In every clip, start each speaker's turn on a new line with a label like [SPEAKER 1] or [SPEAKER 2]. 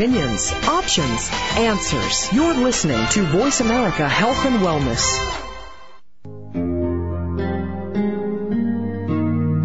[SPEAKER 1] opinions, options, answers. You're listening to Voice America Health and Wellness.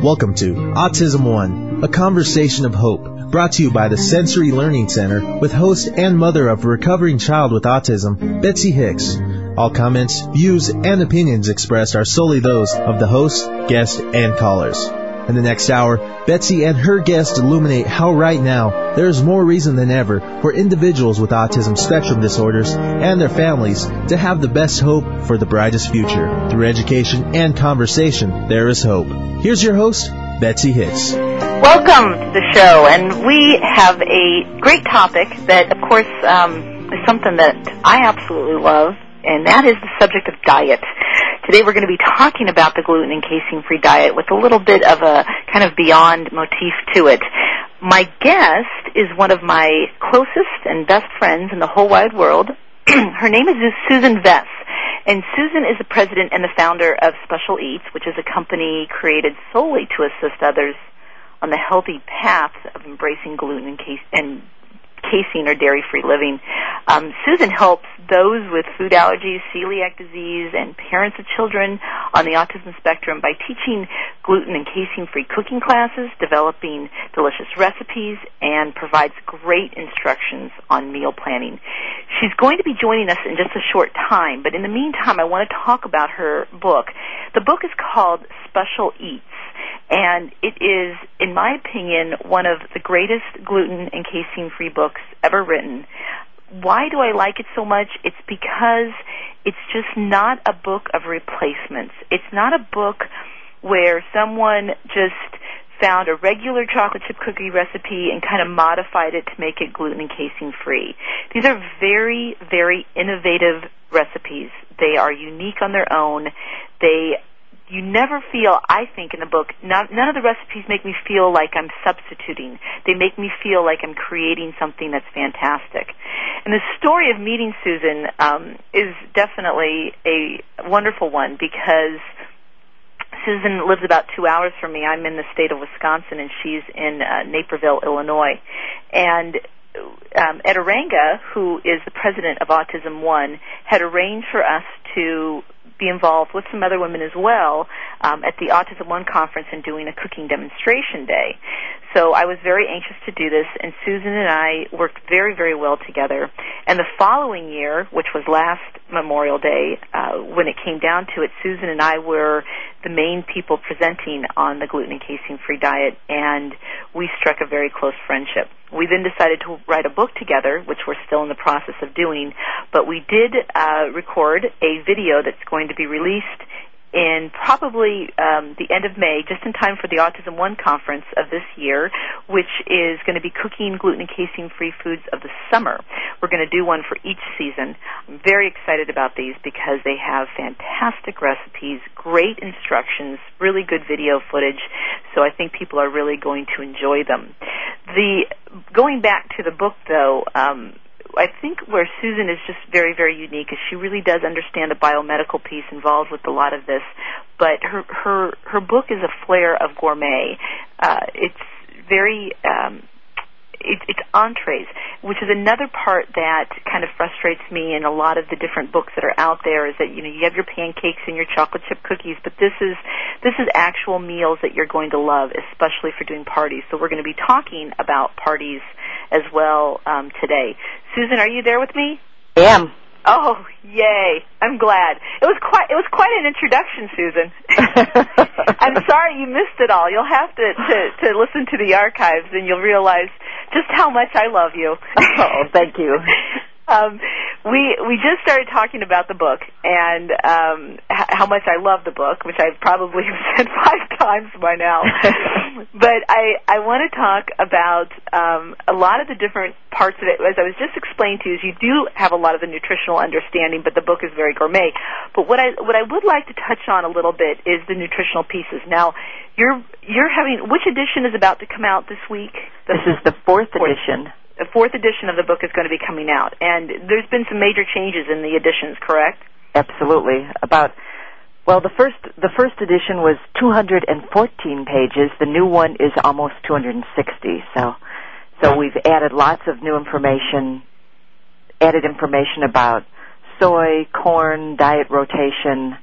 [SPEAKER 2] Welcome to Autism One, a conversation of hope, brought to you by the Sensory Learning Center with host and mother of a recovering child with autism, Betsy Hicks. All comments, views, and opinions expressed are solely those of the host, guest, and callers. In the next hour, Betsy and her guest illuminate how right now there is more reason than ever for individuals with autism spectrum disorders and their families to have the best hope for the brightest future. Through education and conversation, there is hope. Here's your host, Betsy Hicks.
[SPEAKER 3] Welcome to the show, and we have a great topic that, of course, um, is something that I absolutely love, and that is the subject of diet. Today we're going to be talking about the gluten and casein free diet with a little bit of a kind of beyond motif to it. My guest is one of my closest and best friends in the whole wide world. Her name is Sueson Vess. And Sueson is the president and the founder of Special Eats, which is a company created solely to assist others on the healthy path of embracing gluten and, case- and casein or dairy-free living. Um, Sueson helps those with food allergies, celiac disease, and parents of children on the autism spectrum by teaching gluten and casein-free cooking classes, developing delicious recipes, and provides great instructions on meal planning. She's going to be joining us in just a short time, but in the meantime, I want to talk about her book. The book is called Special Eats and it is, in my opinion, one of the greatest gluten and casein free books ever written. Why do I like it so much? It's because it's just not a book of replacements. It's not a book where someone just found a regular chocolate chip cookie recipe and kind of modified it to make it gluten and casein free. These are very, very innovative recipes. They are unique on their own. They you never feel, I think, in the book, not, none of the recipes make me feel like I'm substituting. They make me feel like I'm creating something that's fantastic. And the story of meeting Sueson um, is definitely a wonderful one because Sueson lives about two hours from me. I'm in the state of Wisconsin, and she's in uh, Naperville, Illinois. And um, Ed Arranga, who is the president of Autism One, had arranged for us to be involved with some other women as well um, at the Autism One conference and doing a cooking demonstration day. So I was very anxious to do this, and Sueson and I worked very, very well together. And the following year, which was last Memorial Day, uh, when it came down to it, Sueson and I were the main people presenting on the gluten and casein free diet, and we struck a very close friendship. We then decided to write a book together, which we're still in the process of doing, but we did uh, record a video that's going to be released in probably um, the end of May, just in time for the Autism One conference of this year, which is going to be cooking gluten and casein free foods of the summer. We're going to do one for each season. I'm very excited about these because they have fantastic recipes, great instructions, really good video footage. So I think people are really going to enjoy them. The going back to the book though. Um, I think where Sueson is just very, very unique is she really does understand the biomedical piece involved with a lot of this. But her her her book is a flair of gourmet. Uh, it's very um, it, it's entrees, which is another part that kind of frustrates me in a lot of the different books that are out there. Is that you know you have your pancakes and your chocolate chip cookies, but this is this is actual meals that you're going to love, especially for doing parties. So we're going to be talking about parties as well um, today. Sueson, are you there with me?
[SPEAKER 4] I am.
[SPEAKER 3] Oh, yay! I'm glad. It was quite it was quite an introduction, Sueson. I'm sorry you missed it all. You'll have to, to to listen to the archives and you'll realize just how much I love you.
[SPEAKER 4] oh, thank you.
[SPEAKER 3] Um, we we just started talking about the book and um, h- how much I love the book, which I probably have said five times by now. but I I want to talk about um, a lot of the different parts of it. As I was just explaining to you, is you do have a lot of the nutritional understanding, but the book is very gourmet. But what I what I would like to touch on a little bit is the nutritional pieces. Now, you're you're having which edition is about to come out this week?
[SPEAKER 4] The this is the fourth, fourth edition
[SPEAKER 3] the fourth edition of the book is going to be coming out, and there's been some major changes in the editions, correct?
[SPEAKER 4] Absolutely. About well, the first the first edition was 214 pages. The new one is almost 260. So So we've added lots of new information, added information about soy, corn, diet rotation,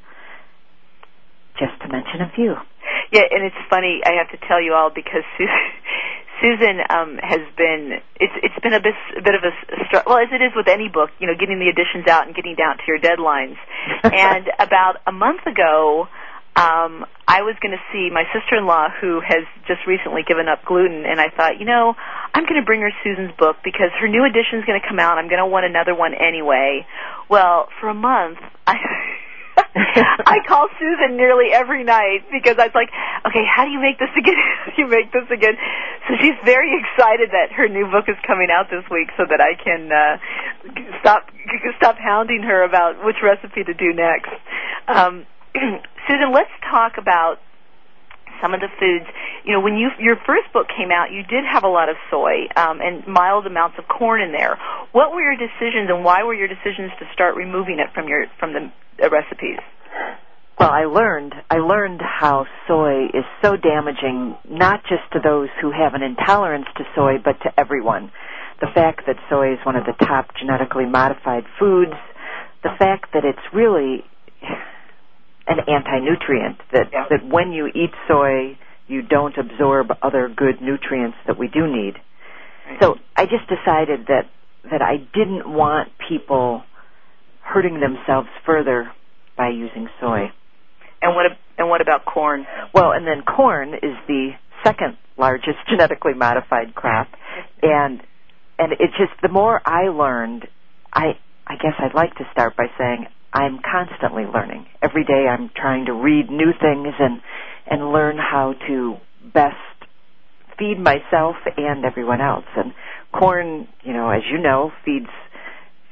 [SPEAKER 4] just to mention a few.
[SPEAKER 3] Yeah, and it's funny. I have to tell you all because Sueson um, has been. It's it's been a bit, a bit of a str- well, as it is with any book, you know, getting the editions out and getting down to your deadlines. and about a month ago, um, I was going to see my sister-in-law who has just recently given up gluten, and I thought, you know, I'm going to bring her Sueson's book because her new edition is going to come out. I'm going to want another one anyway. Well, for a month, I. I call Sueson nearly every night because I was like, okay, how do you make this again? How do you make this again? So she's very excited that her new book is coming out this week so that I can uh, stop stop hounding her about which recipe to do next. Um, Sueson, let's talk about some of the foods. You know, when you your first book came out, you did have a lot of soy um, and mild amounts of corn in there. What were your decisions, and why were your decisions to start removing it from your from the uh, recipes?
[SPEAKER 4] Well, I learned I learned how soy is so damaging, not just to those who have an intolerance to soy, but to everyone. The fact that soy is one of the top genetically modified foods, the fact that it's really an anti-nutrient that
[SPEAKER 3] Yeah.
[SPEAKER 4] that when you eat soy, you don't absorb other good nutrients that we do need. So I just decided that that I didn't want people hurting themselves further by using soy.
[SPEAKER 3] And what and what about corn?
[SPEAKER 4] Well, and then corn is the second largest genetically modified crop, and and it's just the more I learned, I I guess I'd like to start by saying I'm constantly learning. Every day I'm trying to read new things and and learn how to best feed myself and everyone else. And corn, you know, as you know, feeds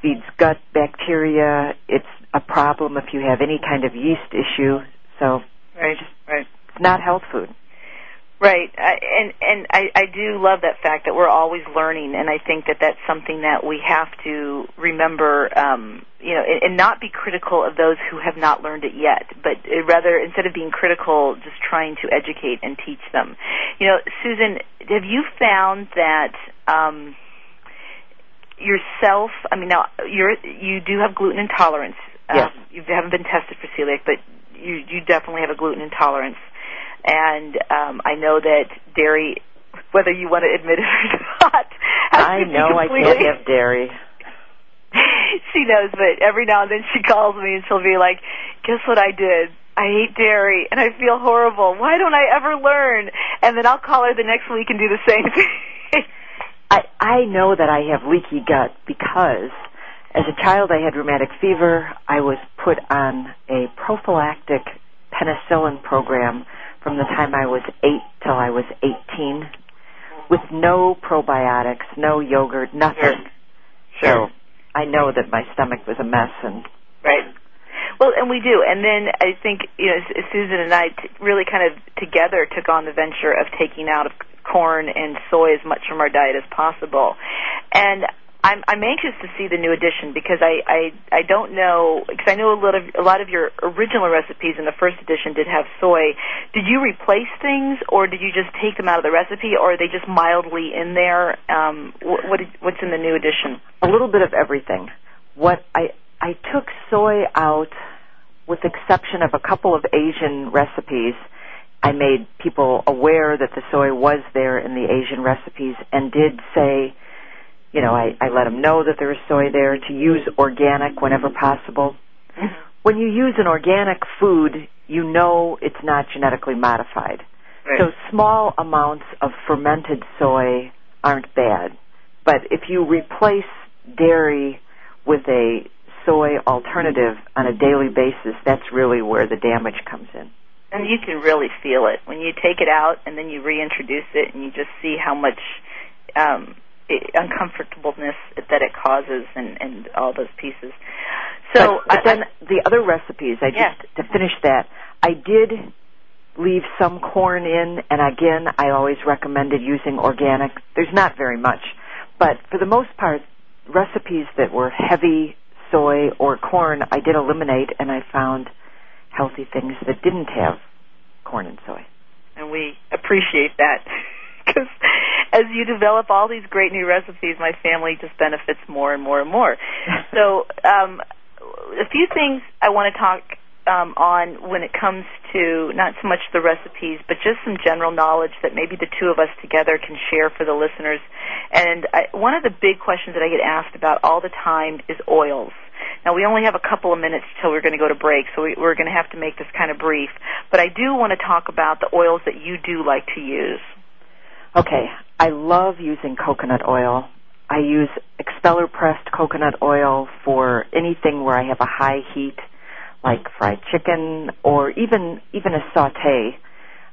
[SPEAKER 4] feeds gut bacteria. It's a problem if you have any kind of yeast issue. So
[SPEAKER 3] Right, right.
[SPEAKER 4] it's not health food.
[SPEAKER 3] Right, I, and and I, I do love that fact that we're always learning, and I think that that's something that we have to remember, um, you know, and, and not be critical of those who have not learned it yet, but uh, rather instead of being critical, just trying to educate and teach them. You know, Sueson, have you found that? Um, yourself i mean now you're you do have gluten intolerance
[SPEAKER 4] Yes.
[SPEAKER 3] um, you haven't been tested for celiac but you you definitely have a gluten intolerance and um, I know that dairy, whether you want to admit it or not,
[SPEAKER 4] I know I can't have dairy.
[SPEAKER 3] she knows, but every now and then she calls me and she'll be like, "Guess what I did? I ate dairy and I feel horrible. Why don't I ever learn?" And then I'll call her the next week and do the same thing.
[SPEAKER 4] I I know that I have leaky gut because as a child I had rheumatic fever. I was put on a prophylactic penicillin program from the time I was 8 till I was 18 with no probiotics, no yogurt, nothing.
[SPEAKER 3] Sure.
[SPEAKER 4] So I know that my stomach was a mess and
[SPEAKER 3] Right. Well, and we do. And then I think you know Sueson and I t- really kind of together took on the venture of taking out of corn and soy as much from our diet as possible. And I'm I'm anxious to see the new edition because I I I don't know because I know a lot of a lot of your original recipes in the first edition did have soy. Did you replace things or did you just take them out of the recipe or are they just mildly in there? Um, what, what what's in the new edition?
[SPEAKER 4] a little bit of everything. What I I took soy out with exception of a couple of Asian recipes. I made people aware that the soy was there in the Asian recipes and did say, you know, I, I let them know that there was soy there to use organic whenever possible. When you use an organic food, you know it's not genetically modified. So small amounts of fermented soy aren't bad. But if you replace dairy with a soy alternative on a daily basis, that's really where the damage comes in.
[SPEAKER 3] And you can really feel it when you take it out and then you reintroduce it, and you just see how much um, uncomfortableness that it causes, and and all those pieces. So,
[SPEAKER 4] but, but
[SPEAKER 3] I-
[SPEAKER 4] then the other recipes, I just to finish that, I did leave some corn in, and again, I always recommended using organic. There's not very much, but for the most part, recipes that were heavy soy or corn, I did eliminate, and I found healthy things that didn't have corn and soy.
[SPEAKER 3] and we appreciate that. 'Cause- as you develop all these great new recipes, my family just benefits more and more and more. so, um, a few things I want to talk um, on when it comes to not so much the recipes, but just some general knowledge that maybe the two of us together can share for the listeners. And I, one of the big questions that I get asked about all the time is oils. Now we only have a couple of minutes till we're going to go to break, so we, we're going to have to make this kind of brief. But I do want to talk about the oils that you do like to use.
[SPEAKER 4] Okay, I love using coconut oil. I use expeller pressed coconut oil for anything where I have a high heat, like fried chicken or even even a saute.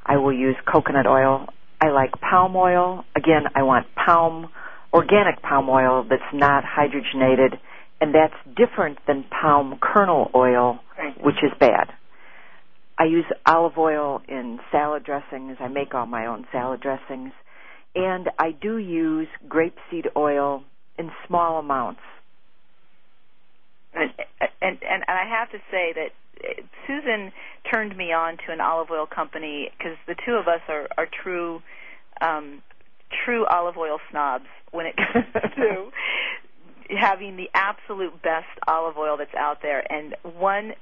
[SPEAKER 4] I will use coconut oil. I like palm oil. Again, I want palm organic palm oil that's not hydrogenated and that's different than palm kernel oil, which is bad. I use olive oil in salad dressings. I make all my own salad dressings. And I do use grapeseed oil in small amounts.
[SPEAKER 3] And, and, and I have to say that uh, Sueson turned me on to an olive oil company because the two of us are, are true um, true olive oil snobs when it comes to having the absolute best olive oil that's out there and one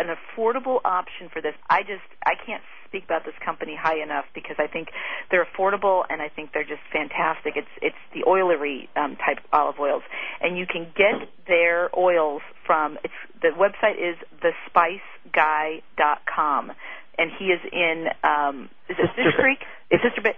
[SPEAKER 3] an affordable option for this. I just I can't speak about this company high enough because I think they're affordable and I think they're just fantastic. It's it's the oilery um, type olive oils, and you can get their oils from. It's the website is thespiceguy.com, and he is in um, is it Fish Creek?
[SPEAKER 4] It's Sister Bay.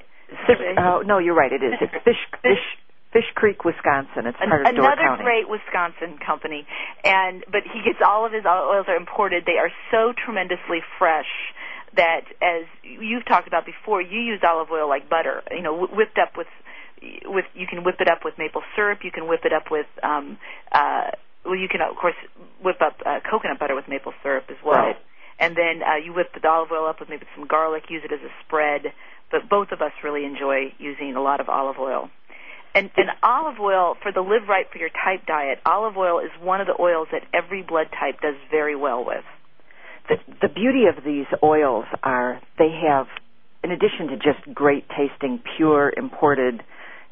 [SPEAKER 4] Oh no, you're right. It is. It's Fish Fish Fish Creek, Wisconsin. It's part of
[SPEAKER 3] Another
[SPEAKER 4] County.
[SPEAKER 3] great Wisconsin company, and but he gets all of his oils are imported. They are so tremendously fresh that, as you've talked about before, you use olive oil like butter. You know, whipped up with with you can whip it up with maple syrup. You can whip it up with um, uh, well, you can of course whip up uh, coconut butter with maple syrup as well.
[SPEAKER 4] Right.
[SPEAKER 3] And then uh, you whip the olive oil up with maybe some garlic. Use it as a spread. But both of us really enjoy using a lot of olive oil. And, and olive oil for the live right for your type diet, olive oil is one of the oils that every blood type does very well with.
[SPEAKER 4] The, the beauty of these oils are they have, in addition to just great tasting, pure imported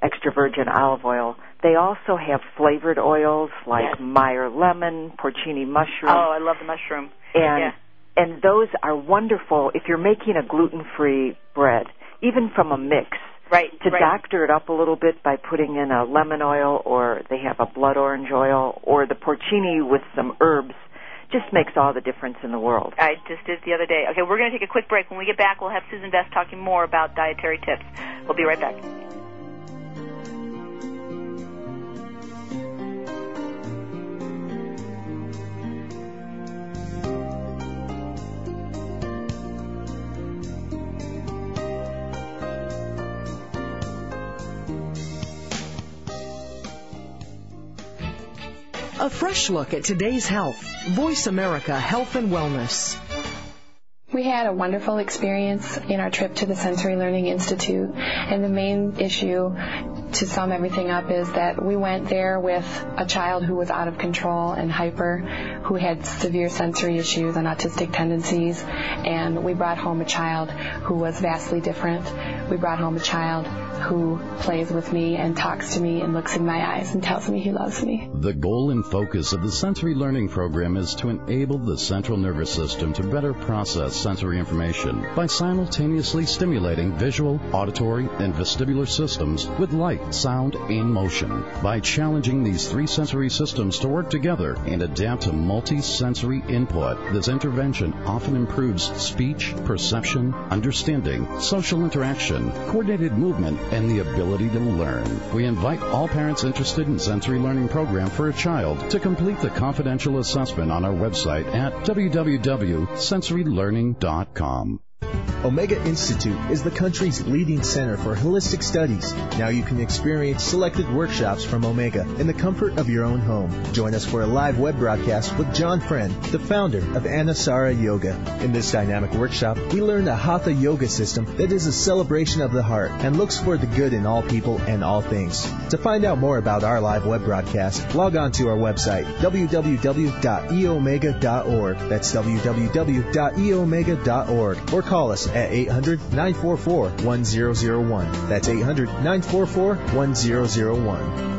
[SPEAKER 4] extra virgin olive oil, they also have flavored oils like
[SPEAKER 3] Yes.
[SPEAKER 4] Meyer lemon, porcini mushroom,
[SPEAKER 3] Oh, I love the mushroom.
[SPEAKER 4] and
[SPEAKER 3] yeah.
[SPEAKER 4] and those are wonderful if you're making a gluten-free bread, even from a mix.
[SPEAKER 3] Right.
[SPEAKER 4] to
[SPEAKER 3] right.
[SPEAKER 4] doctor it up a little bit by putting in a lemon oil or they have a blood orange oil or the porcini with some herbs just makes all the difference in the world.
[SPEAKER 3] I just did the other day. Okay, we're going to take a quick break. When we get back, we'll have Sueson Vess talking more about dietary tips. We'll be right back.
[SPEAKER 1] A fresh look at today's health. Voice America Health and Wellness.
[SPEAKER 5] We had a wonderful experience in our trip to the Sensory Learning Institute, and the main issue to sum everything up is that we went there with a child who was out of control and hyper, who had severe sensory issues and autistic tendencies, and we brought home a child who was vastly different. We brought home a child who plays with me and talks to me and looks in my eyes and tells me he loves me.
[SPEAKER 6] The goal and focus of the sensory learning program is to enable the central nervous system to better process sensory information by simultaneously stimulating visual, auditory, and vestibular systems with light, sound, and motion. By challenging these three sensory systems to work together and adapt to multi-sensory input, this intervention often improves speech, perception, understanding, social interaction, coordinated movement, and the ability to learn. We invite all parents interested in sensory learning program for a child to complete the confidential assessment on our website at www.sensorylearning.com.
[SPEAKER 2] Omega Institute is the country's leading center for holistic studies. Now you can experience selected workshops from Omega in the comfort of your own home. Join us for a live web broadcast with John Friend, the founder of Anusara Yoga. In this dynamic workshop, we learn the Hatha Yoga system that is a celebration of the heart and looks for the good in all people and all things. To find out more about our live web broadcast, log on to our website, www.eomega.org. That's www.eomega.org. Or call us at 800-944-1001. That's 800-944-1001.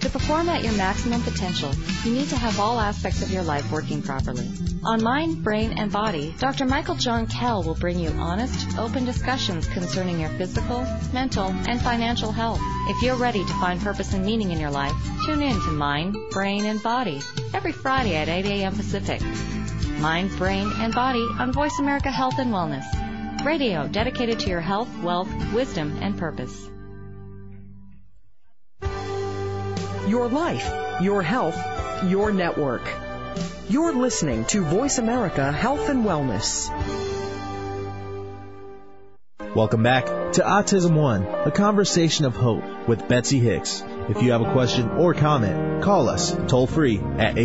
[SPEAKER 7] To perform at your maximum potential, you need to have all aspects of your life working properly. On Mind, Brain, and Body, Dr. Michael John Kell will bring you honest, open discussions concerning your physical, mental, and financial health. If you're ready to find purpose and meaning in your life, tune in to Mind, Brain, and Body every Friday at 8 a.m. Pacific. Mind, Brain, and Body on Voice America Health and Wellness. Radio dedicated to your health, wealth, wisdom, and purpose.
[SPEAKER 1] Your life, your health, your network. You're listening to Voice America Health and Wellness.
[SPEAKER 2] Welcome back to Autism One, a conversation of hope with Betsy Hicks. If you have a question or comment, call us toll free at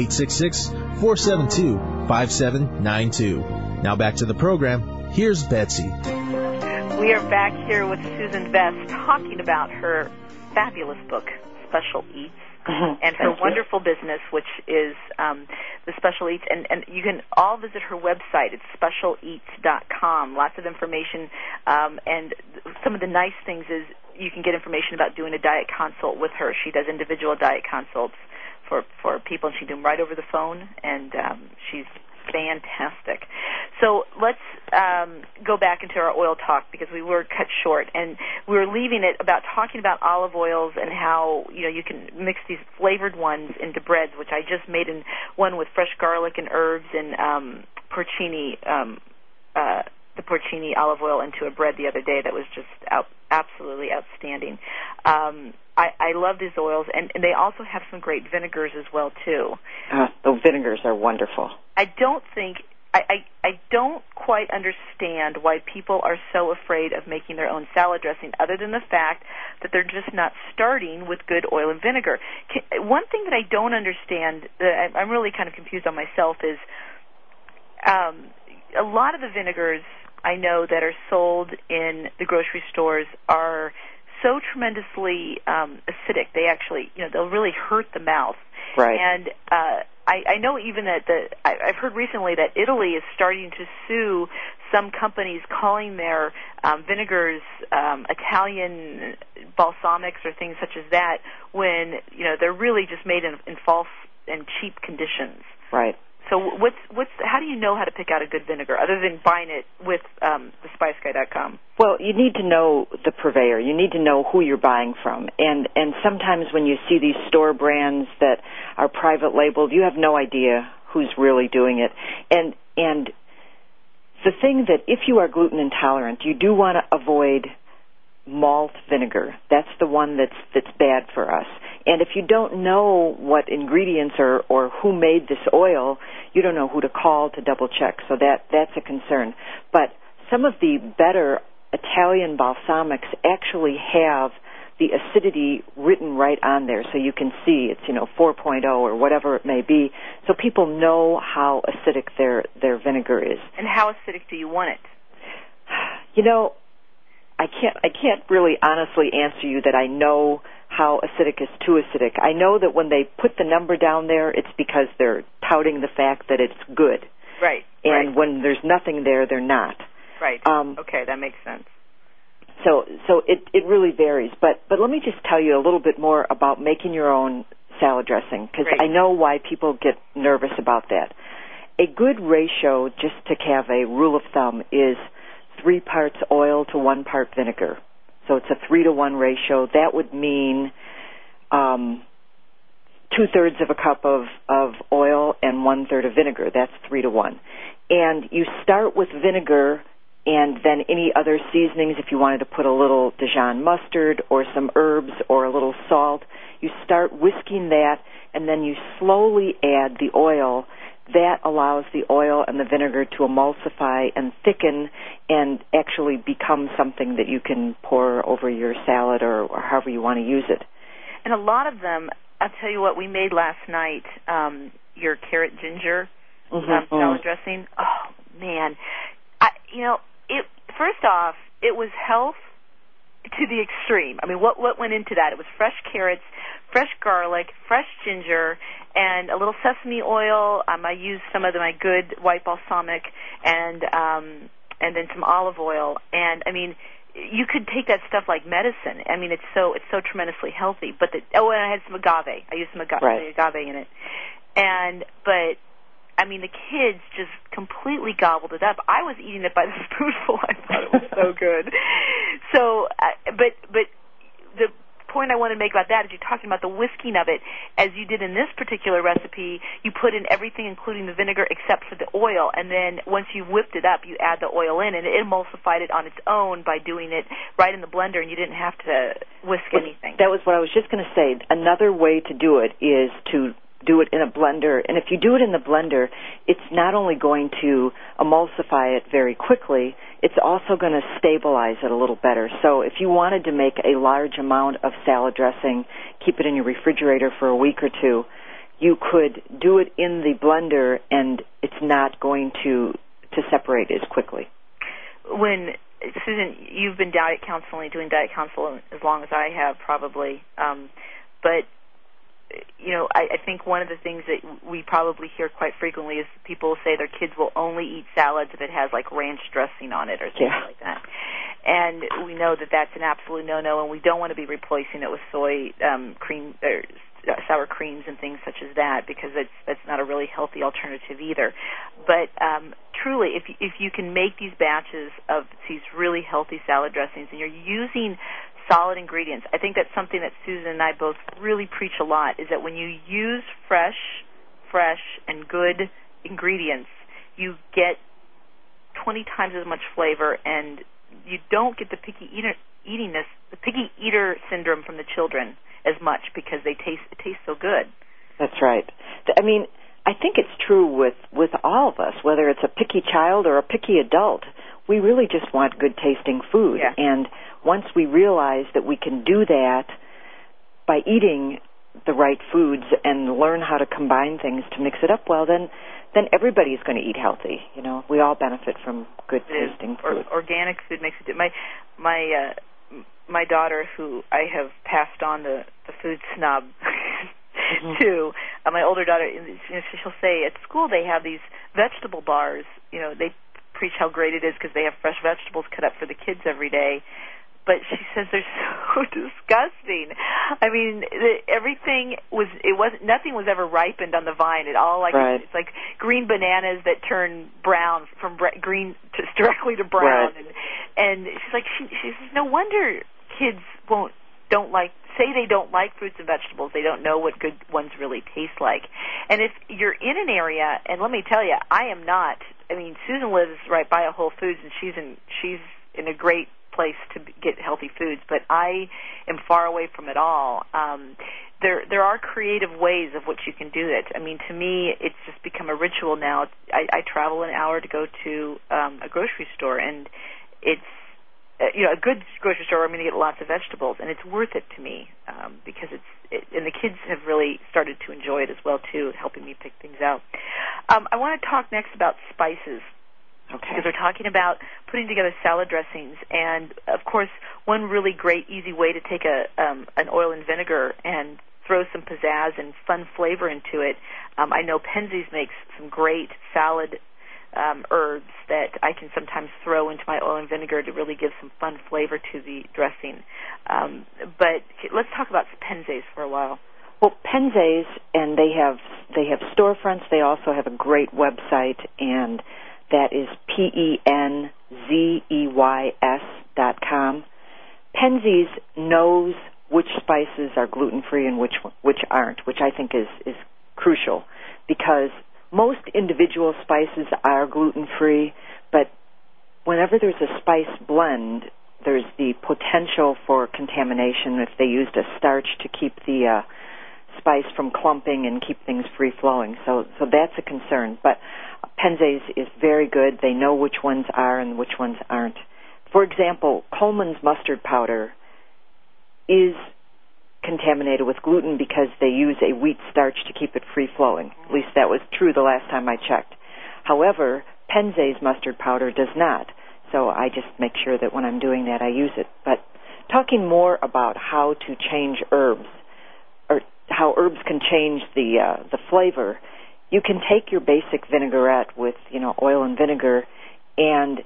[SPEAKER 2] 866-472-5792. Now back to the program. Here's Betsy.
[SPEAKER 3] We are back here with Sueson Vess talking about her fabulous book, Special Eats and her wonderful business, which is um, the Special Eats. And, and you can all visit her website. It's specialeats.com. Lots of information. Um, and some of the nice things is you can get information about doing a diet consult with her. She does individual diet consults for for people, and she do them right over the phone. And um, she's fantastic. So let's um, go back into our oil talk because we were cut short, and we were leaving it about talking about olive oils and how you know you can mix these flavored ones into breads, which I just made in one with fresh garlic and herbs and um, porcini. Um, uh, the porcini olive oil into a bread the other day that was just out, absolutely outstanding. Um, I, I love these oils, and, and they also have some great vinegars as well too.
[SPEAKER 4] Uh, the vinegars are wonderful.
[SPEAKER 3] I don't think I, I I don't quite understand why people are so afraid of making their own salad dressing, other than the fact that they're just not starting with good oil and vinegar. Can, one thing that I don't understand, that I'm really kind of confused on myself, is um, a lot of the vinegars I know that are sold in the grocery stores are so tremendously um, acidic. They actually, you know, they'll really hurt the mouth.
[SPEAKER 4] Right.
[SPEAKER 3] And uh, I, I know even that the I, I've heard recently that Italy is starting to sue some companies calling their um, vinegars um, Italian balsamics or things such as that when you know they're really just made in, in false and cheap conditions.
[SPEAKER 4] Right.
[SPEAKER 3] So what's what's how do you know how to pick out a good vinegar other than buying it with um, the SpiceGuy.com?
[SPEAKER 4] Well, you need to know the purveyor. You need to know who you're buying from, and and sometimes when you see these store brands that are private labeled, you have no idea who's really doing it, and and the thing that if you are gluten intolerant, you do want to avoid malt vinegar. That's the one that's that's bad for us. And if you don't know what ingredients or or who made this oil, you don't know who to call to double check. So that that's a concern. But some of the better Italian balsamics actually have the acidity written right on there so you can see it's you know 4.0 or whatever it may be so people know how acidic their their vinegar is
[SPEAKER 3] and how acidic do you want it
[SPEAKER 4] you know I can't I can't really honestly answer you that I know how acidic is too acidic. I know that when they put the number down there, it's because they're touting the fact that it's good.
[SPEAKER 3] Right.
[SPEAKER 4] And
[SPEAKER 3] right.
[SPEAKER 4] when there's nothing there, they're not.
[SPEAKER 3] Right.
[SPEAKER 4] Um,
[SPEAKER 3] okay, that makes sense.
[SPEAKER 4] So so it it really varies. But but let me just tell you a little bit more about making your own salad dressing because I know why people get nervous about that. A good ratio, just to have a rule of thumb, is three parts oil to one part vinegar. So it's a three to one ratio. That would mean um, two thirds of a cup of, of oil and one third of vinegar. That's three to one. And you start with vinegar and then any other seasonings if you wanted to put a little Dijon mustard or some herbs or a little salt. You start whisking that and then you slowly add the oil that allows the oil and the vinegar to emulsify and thicken and actually become something that you can pour over your salad or, or however you want to use it.
[SPEAKER 3] And a lot of them, I'll tell you what, we made last night um, your carrot ginger
[SPEAKER 4] mm-hmm.
[SPEAKER 3] um, salad dressing. Oh man, I, you know, it. First off, it was health to the extreme. I mean, what what went into that? It was fresh carrots, fresh garlic, fresh ginger, and a little sesame oil. Um, I used some of the, my good white balsamic, and um, and then some olive oil. And I mean, you could take that stuff like medicine. I mean, it's so it's so tremendously healthy. But the oh, and I had some agave. I used some agave,
[SPEAKER 4] right.
[SPEAKER 3] agave in it. And but I mean, the kids just completely gobbled it up. I was eating it by the spoonful. I thought it was so good. So, uh, but but the point I want to make about that is you're talking about the whisking of it, as you did in this particular recipe. You put in everything, including the vinegar, except for the oil, and then once you whipped it up, you add the oil in, and it emulsified it on its own by doing it right in the blender, and you didn't have to whisk anything.
[SPEAKER 4] That was what I was just going to say. Another way to do it is to do it in a blender. And if you do it in the blender, it's not only going to emulsify it very quickly, it's also going to stabilize it a little better. So if you wanted to make a large amount of salad dressing, keep it in your refrigerator for a week or two, you could do it in the blender and it's not going to to separate as quickly.
[SPEAKER 3] When Sueson, you've been diet counseling, doing diet counseling as long as I have, probably. Um, but you know, I, I think one of the things that we probably hear quite frequently is people say their kids will only eat salads if it has like ranch dressing on it or something
[SPEAKER 4] yeah.
[SPEAKER 3] like that. And we know that that's an absolute no-no, and we don't want to be replacing it with soy um, cream or sour creams and things such as that because that's that's not a really healthy alternative either. But um, truly, if if you can make these batches of these really healthy salad dressings and you're using solid ingredients. I think that's something that Sueson and I both really preach a lot is that when you use fresh, fresh and good ingredients, you get 20 times as much flavor and you don't get the picky eater eatiness, the picky eater syndrome from the children as much because they taste it tastes so good.
[SPEAKER 4] That's right. I mean, I think it's true with with all of us, whether it's a picky child or a picky adult. We really just want good tasting food
[SPEAKER 3] yeah.
[SPEAKER 4] and once we realize that we can do that by eating the right foods and learn how to combine things to mix it up well, then then everybody's going to eat healthy. You know, we all benefit from good tasting food.
[SPEAKER 3] Or, organic food makes it. My my uh, my daughter, who I have passed on the the food snub mm-hmm. to, uh, my older daughter, you know, she'll say at school they have these vegetable bars. You know, they preach how great it is because they have fresh vegetables cut up for the kids every day but she says they're so disgusting. I mean, the, everything was it wasn't nothing was ever ripened on the vine. It all like
[SPEAKER 4] right.
[SPEAKER 3] it's like green bananas that turn brown from bre- green to, directly to brown,
[SPEAKER 4] right.
[SPEAKER 3] and and she's like she she says no wonder kids won't don't like say they don't like fruits and vegetables they don't know what good ones really taste like and if you're in an area and let me tell you i am not i mean sueson lives right by a whole foods and she's in she's in a great place to get healthy foods, but I am far away from it all. Um, there there are creative ways of which you can do it. I mean, to me, it's just become a ritual now. I, I travel an hour to go to um, a grocery store, and it's you know a good grocery store. I'm going to get lots of vegetables, and it's worth it to me um, because it's it, and the kids have really started to enjoy it as well too, helping me pick things out. Um, I want to talk next about spices.
[SPEAKER 4] Okay.
[SPEAKER 3] Because we're talking about putting together salad dressings, and of course, one really great, easy way to take a um, an oil and vinegar and throw some pizzazz and fun flavor into it. Um, I know Penzeys makes some great salad um, herbs that I can sometimes throw into my oil and vinegar to really give some fun flavor to the dressing. Um, but let's talk about Penzeys for a while.
[SPEAKER 4] Well, Penzeys, and they have they have storefronts. They also have a great website, and that is P E N Z E Y S dot com. Penzeys knows which spices are gluten free and which which aren't, which I think is is crucial because most individual spices are gluten free, but whenever there's a spice blend, there's the potential for contamination if they used a starch to keep the uh, spice from clumping and keep things free flowing. So so that's a concern. But Penzeys is very good. They know which ones are and which ones aren't. For example, Colman's mustard powder is contaminated with gluten because they use a wheat starch to keep it free flowing. At least that was true the last time I checked. However, Penzeys mustard powder does not. So I just make sure that when I'm doing that I use it. But talking more about how to change herbs or how herbs can change the uh, the flavor. You can take your basic vinaigrette with you know oil and vinegar, and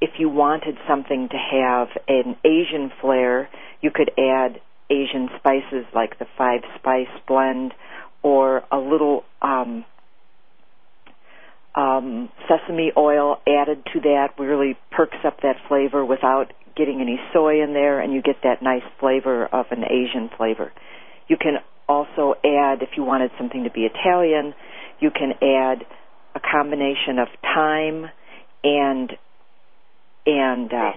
[SPEAKER 4] if you wanted something to have an Asian flair, you could add Asian spices like the five spice blend or a little um, um, sesame oil added to that really perks up that flavor without getting any soy in there, and you get that nice flavor of an Asian flavor. You can also add, if you wanted something to be Italian, you can add a combination of thyme and and uh,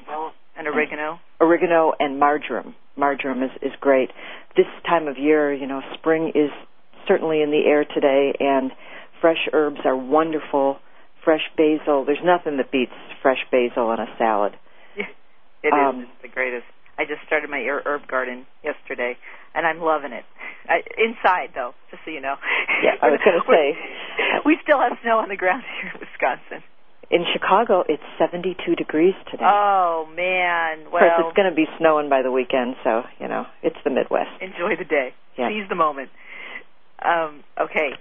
[SPEAKER 3] and oregano.
[SPEAKER 4] Oregano and marjoram. Marjoram is is great. This time of year, you know, spring is certainly in the air today, and fresh herbs are wonderful. Fresh basil. There's nothing that beats fresh basil in a salad.
[SPEAKER 3] It um, is it's the greatest. I just started my herb garden yesterday, and I'm loving it. I, inside, though, just so you know.
[SPEAKER 4] Yeah, I was going to say.
[SPEAKER 3] we still have snow on the ground here in Wisconsin.
[SPEAKER 4] In Chicago, it's 72 degrees today.
[SPEAKER 3] Oh man! Well,
[SPEAKER 4] of course, it's going to be snowing by the weekend, so you know it's the Midwest.
[SPEAKER 3] Enjoy the day.
[SPEAKER 4] Yeah.
[SPEAKER 3] Seize the moment. Um, okay,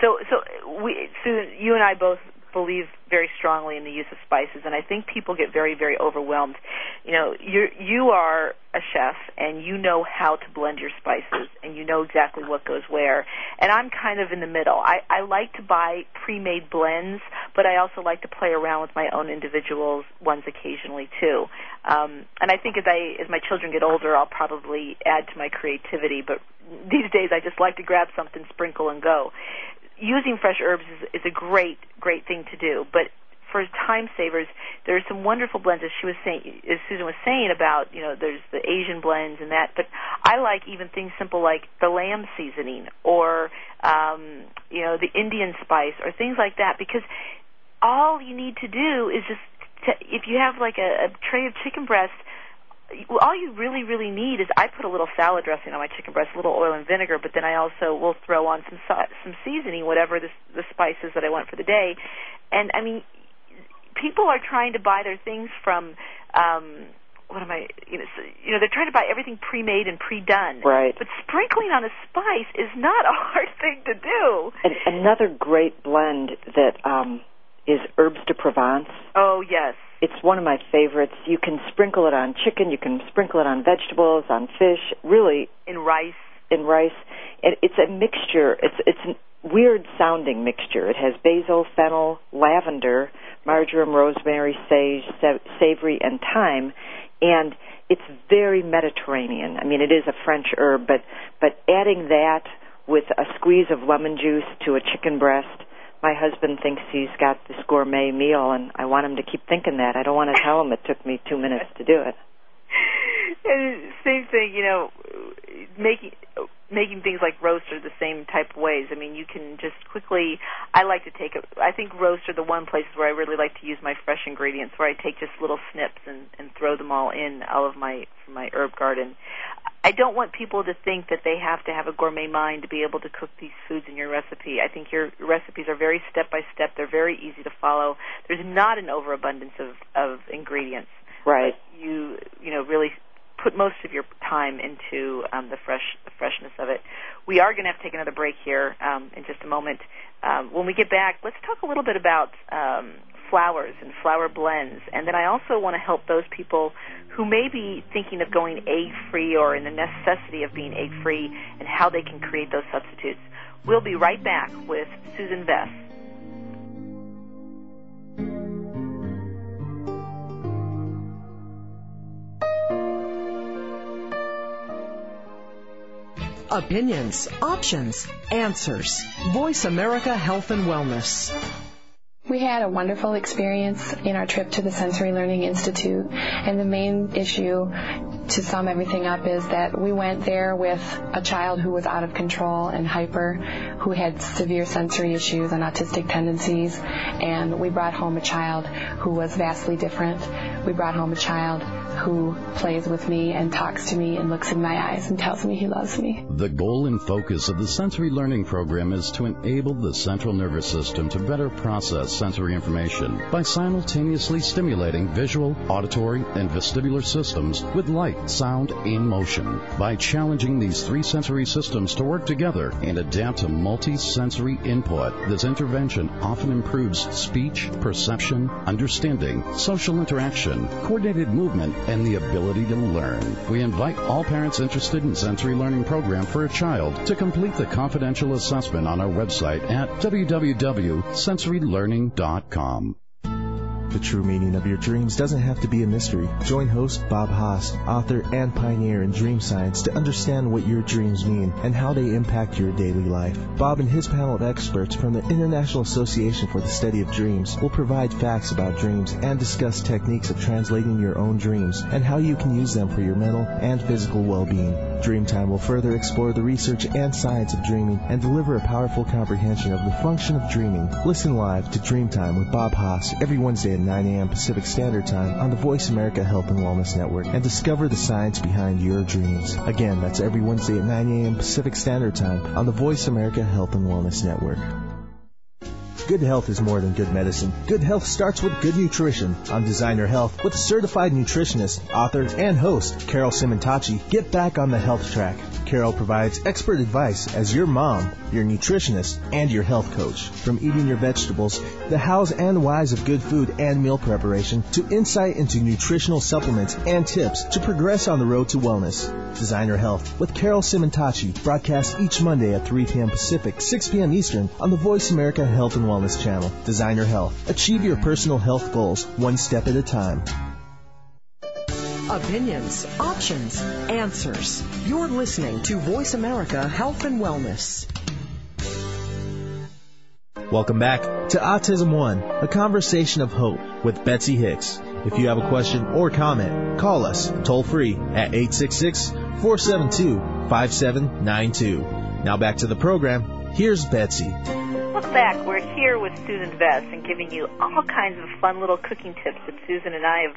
[SPEAKER 3] so so we Sueson, you and I both believe very strongly in the use of spices, and I think people get very, very overwhelmed. You know, you you are a chef, and you know how to blend your spices, and you know exactly what goes where. And I'm kind of in the middle. I, I like to buy pre-made blends, but I also like to play around with my own individual ones occasionally too. Um, and I think as I as my children get older, I'll probably add to my creativity. But these days, I just like to grab something, sprinkle, and go using fresh herbs is, is a great, great thing to do. But for time savers, there are some wonderful blends, as she was saying, as Sueson was saying about, you know, there's the Asian blends and that. But I like even things simple like the lamb seasoning or, um, you know, the Indian spice or things like that, because all you need to do is just to, if you have like a, a tray of chicken breast all you really really need is I put a little salad dressing on my chicken breast, a little oil and vinegar, but then I also will throw on some some seasoning, whatever the the spices that I want for the day. And I mean, people are trying to buy their things from um what am I you know you know they're trying to buy everything pre-made and pre-done.
[SPEAKER 4] Right.
[SPEAKER 3] But sprinkling on a spice is not a hard thing to do.
[SPEAKER 4] And another great blend that um is herbes de Provence.
[SPEAKER 3] Oh yes.
[SPEAKER 4] It's one of my favorites. You can sprinkle it on chicken, you can sprinkle it on vegetables, on fish, really
[SPEAKER 3] in rice.
[SPEAKER 4] In rice. And it's a mixture. It's it's a weird sounding mixture. It has basil, fennel, lavender, marjoram, rosemary, sage, savory and thyme and it's very Mediterranean. I mean, it is a French herb, but but adding that with a squeeze of lemon juice to a chicken breast my husband thinks he's got this gourmet meal, and I want him to keep thinking that. I don't want to tell him it took me two minutes to do it.
[SPEAKER 3] And same thing, you know, making making things like roast are the same type of ways. I mean, you can just quickly. I like to take it. I think roast are the one place where I really like to use my fresh ingredients, where I take just little snips and and throw them all in all of my my herb garden. I don't want people to think that they have to have a gourmet mind to be able to cook these foods in your recipe. I think your recipes are very step by step. They're very easy to follow. There's not an overabundance of of ingredients.
[SPEAKER 4] Right.
[SPEAKER 3] You you know really put most of your time into um, the fresh the freshness of it. We are going to have to take another break here um, in just a moment. Um, when we get back, let's talk a little bit about um, flowers and flower blends, and then I also want to help those people who may be thinking of going egg free or in the necessity of being egg free and how they can create those substitutes. We'll be right back with Sueson Vess.
[SPEAKER 1] Opinions, options, answers. Voice America Health and Wellness.
[SPEAKER 5] We had a wonderful experience in our trip to the Sensory Learning Institute, and the main issue to sum everything up is that we went there with a child who was out of control and hyper, who had severe sensory issues and autistic tendencies, and we brought home a child who was vastly different. We brought home a child who plays with me and talks to me and looks in my eyes and tells me he loves me.
[SPEAKER 6] The goal and focus of the sensory learning program is to enable the central nervous system to better process sensory information by simultaneously stimulating visual, auditory, and vestibular systems with light, sound, and motion. By challenging these three sensory systems to work together and adapt to multi-sensory input, this intervention often improves speech, perception, understanding, social interaction, coordinated movement, and the ability to learn. We invite all parents interested in sensory learning program for a child to complete the confidential assessment on our website at www.sensorylearning.com.
[SPEAKER 2] The true meaning of your dreams doesn't have to be a mystery. Join host Bob Hoss, author and pioneer in dream science, to understand what your dreams mean and how they impact your daily life. Bob and his panel of experts from the International Association for the Study of Dreams will provide facts about dreams and discuss techniques of translating your own dreams and how you can use them for your mental and physical well-being. Dreamtime will further explore the research and science of dreaming and deliver a powerful comprehension of the function of dreaming. Listen live to Dreamtime with Bob Hoss every Wednesday at 9 a.m. Pacific Standard Time on the Voice America Health and Wellness Network and discover the science behind your dreams. Again, that's every Wednesday at 9 a.m. Pacific Standard Time on the Voice America Health and Wellness Network. Good health is more than good medicine. Good health starts with good nutrition. On Designer Health, with certified nutritionist, author, and host Carol Simontacchi, get back on the health track. Carol provides expert advice as your mom, your nutritionist, and your health coach. From eating your vegetables, the hows and whys of good food and meal preparation, to insight into nutritional supplements and tips to progress on the road to wellness. Designer Health with Carol Simontacchi, broadcast each Monday at 3 p.m. Pacific, 6 p.m. Eastern on the Voice America Health and Wellness channel. Designer Health. Achieve your personal health goals one step at a time.
[SPEAKER 1] Opinions, options, answers. You're listening to Voice America Health and Wellness.
[SPEAKER 2] Welcome back to Autism One, a conversation of hope with Betsy Hicks. If you have a question or comment, call us toll free at 866-472-5792. Now back to the program. Here's Betsy.
[SPEAKER 3] Back. We're here with Sueson Vess and giving you all kinds of fun little cooking tips that Sueson and I have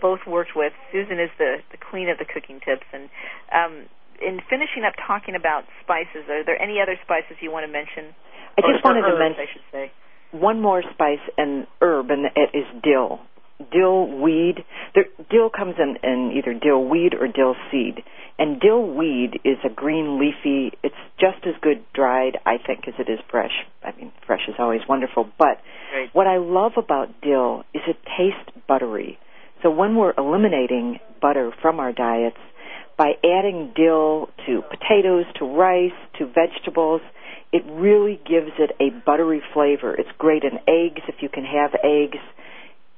[SPEAKER 3] both worked with. Sueson is the, the queen of the cooking tips. And um, in finishing up talking about spices, are there any other spices you want to mention?
[SPEAKER 4] I just
[SPEAKER 3] or,
[SPEAKER 4] wanted
[SPEAKER 3] or
[SPEAKER 4] to mention
[SPEAKER 3] I should say.
[SPEAKER 4] one more spice and herb, and it is dill. Dill weed. There, dill comes in, in either dill weed or dill seed. And dill weed is a green leafy. It's just as good dried, I think, as it is fresh. I mean, fresh is always wonderful. But
[SPEAKER 3] Right.
[SPEAKER 4] what I love about dill is it tastes buttery. So when we're eliminating butter from our diets, by adding dill to potatoes, to rice, to vegetables, it really gives it a buttery flavor. It's great in eggs if you can have eggs.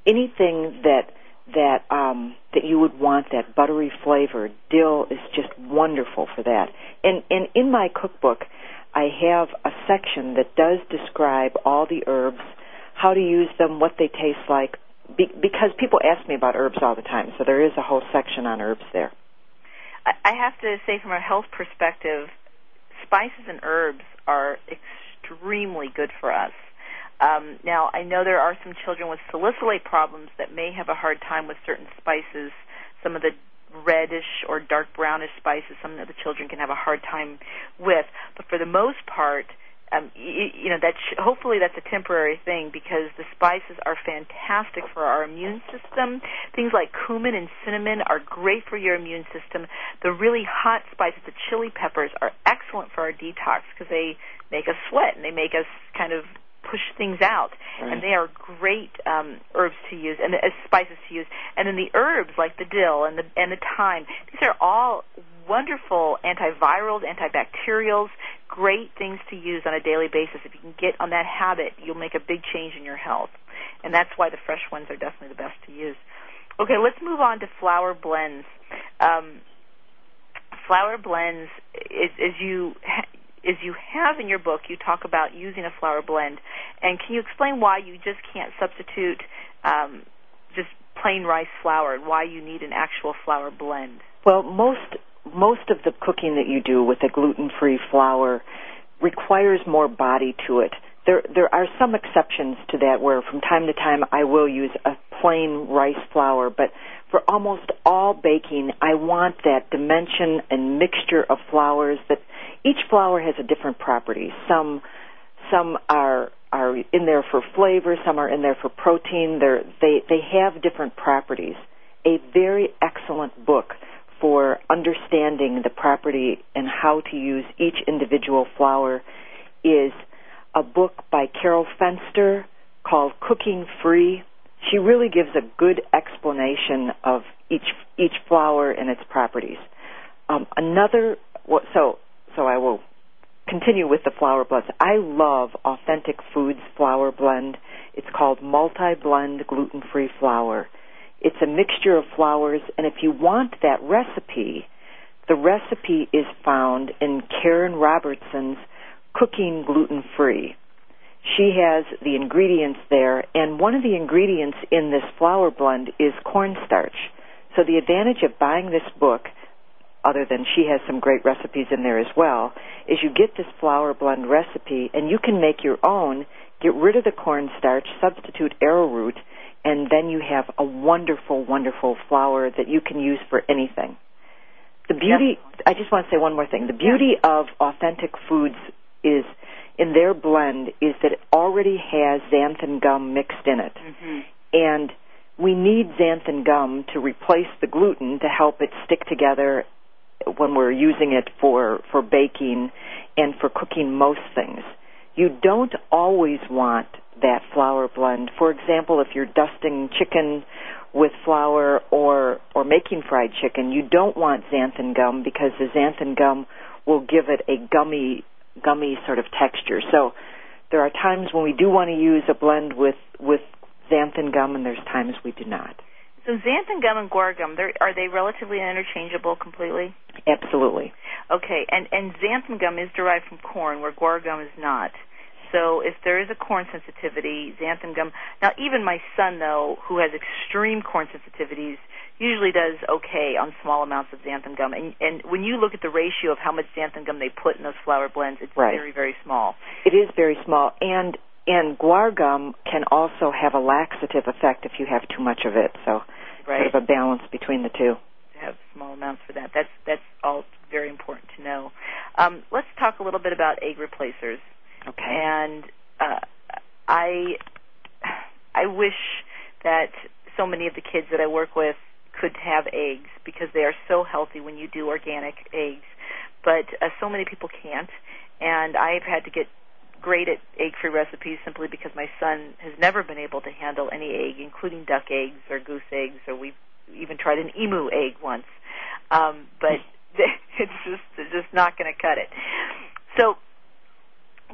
[SPEAKER 4] Anything that that um, that you would want that buttery flavor, dill is just wonderful for that. And and in my cookbook, I have a section that does describe all the herbs, how to use them, what they taste like, be, because people ask me about herbs all the time. So there is a whole section on herbs there.
[SPEAKER 3] I have to say, from a health perspective, spices and herbs are extremely good for us. Um, now, I know there are some children with salicylate problems that may have a hard time with certain spices. Some of the reddish or dark brownish spices, some that the children can have a hard time with. But for the most part, um, you, you know, that sh- hopefully that's a temporary thing because the spices are fantastic for our immune system. Things like cumin and cinnamon are great for your immune system. The really hot spices, the chili peppers, are excellent for our detox because they make us sweat and they make us kind of push things out,
[SPEAKER 4] Right.
[SPEAKER 3] and they are great um, herbs to use and uh, spices to use. And then the herbs like the dill and the and the thyme, these are all wonderful antivirals, antibacterials, great things to use on a daily basis. If you can get on that habit, you'll make a big change in your health. And that's why the fresh ones are definitely the best to use. Okay, let's move on to flour blends. Um, flour blends, is, as you as you have in your book, you talk about using a flour blend. And can you explain why you just can't substitute um, just plain rice flour and why you need an actual flour blend?
[SPEAKER 4] Well, most most of the cooking that you do with a gluten-free flour requires more body to it. There there are some exceptions to that where from time to time I will use a plain rice flour, but for almost all baking I want that dimension and mixture of flours that each flour has a different property. Some some are are in there for flavor, some are in there for protein. They're, they they have different properties. A very excellent book for understanding the property and how to use each individual flour is a book by Carol Fenster called Cooking Free. She really gives a good explanation of each each flour and its properties. Um, another so so I will continue with the flour blends. I love Authentic Foods flour blend. It's called Multi Blend Gluten Free Flour. It's a mixture of flours, and if you want that recipe, the recipe is found in Karen Robertson's Cooking Gluten Free. She has the ingredients there, and one of the ingredients in this flour blend is cornstarch. So the advantage of buying this book other than she has some great recipes in there as well, is you get this flour blend recipe and you can make your own, get rid of the cornstarch, substitute arrowroot, and then you have a wonderful, wonderful flour that you can use for anything. The beauty, yep. I just want to say one more thing. The beauty yeah. of authentic foods is in their blend is that it already has xanthan gum mixed in it. Mm-hmm. And we need xanthan gum to replace the gluten to help it stick together when we're using it for, for baking and for cooking most things. You don't always want that flour blend. For example, if you're dusting chicken with flour or or making fried chicken, you don't want xanthan gum because the xanthan gum will give it a gummy gummy sort of texture. So there are times when we do want to use a blend with with xanthan gum and there's times we do not.
[SPEAKER 3] So xanthan gum and guar gum, are they relatively interchangeable completely?
[SPEAKER 4] Absolutely.
[SPEAKER 3] Okay, and and xanthan gum is derived from corn, where guar gum is not. So if there is a corn sensitivity, xanthan gum. Now, even my son, though, who has extreme corn sensitivities, usually does okay on small amounts of xanthan gum. And and when you look at the ratio of how much xanthan gum they put in those flour blends, it's
[SPEAKER 4] right.
[SPEAKER 3] very very small.
[SPEAKER 4] It is very small, and and guar gum can also have a laxative effect if you have too much of it. So
[SPEAKER 3] right.
[SPEAKER 4] sort of a balance between the two.
[SPEAKER 3] To have small amounts for that. That's that's all very important to know. Um, let's talk a little bit about egg replacers.
[SPEAKER 4] Okay.
[SPEAKER 3] And uh, I I wish that so many of the kids that I work with could have eggs because they are so healthy when you do organic eggs. But uh, so many people can't, and I've had to get great at egg-free recipes simply because my son has never been able to handle any egg, including duck eggs or goose eggs, or we've even tried an emu egg once. Um, but it's just it's just not going to cut it. So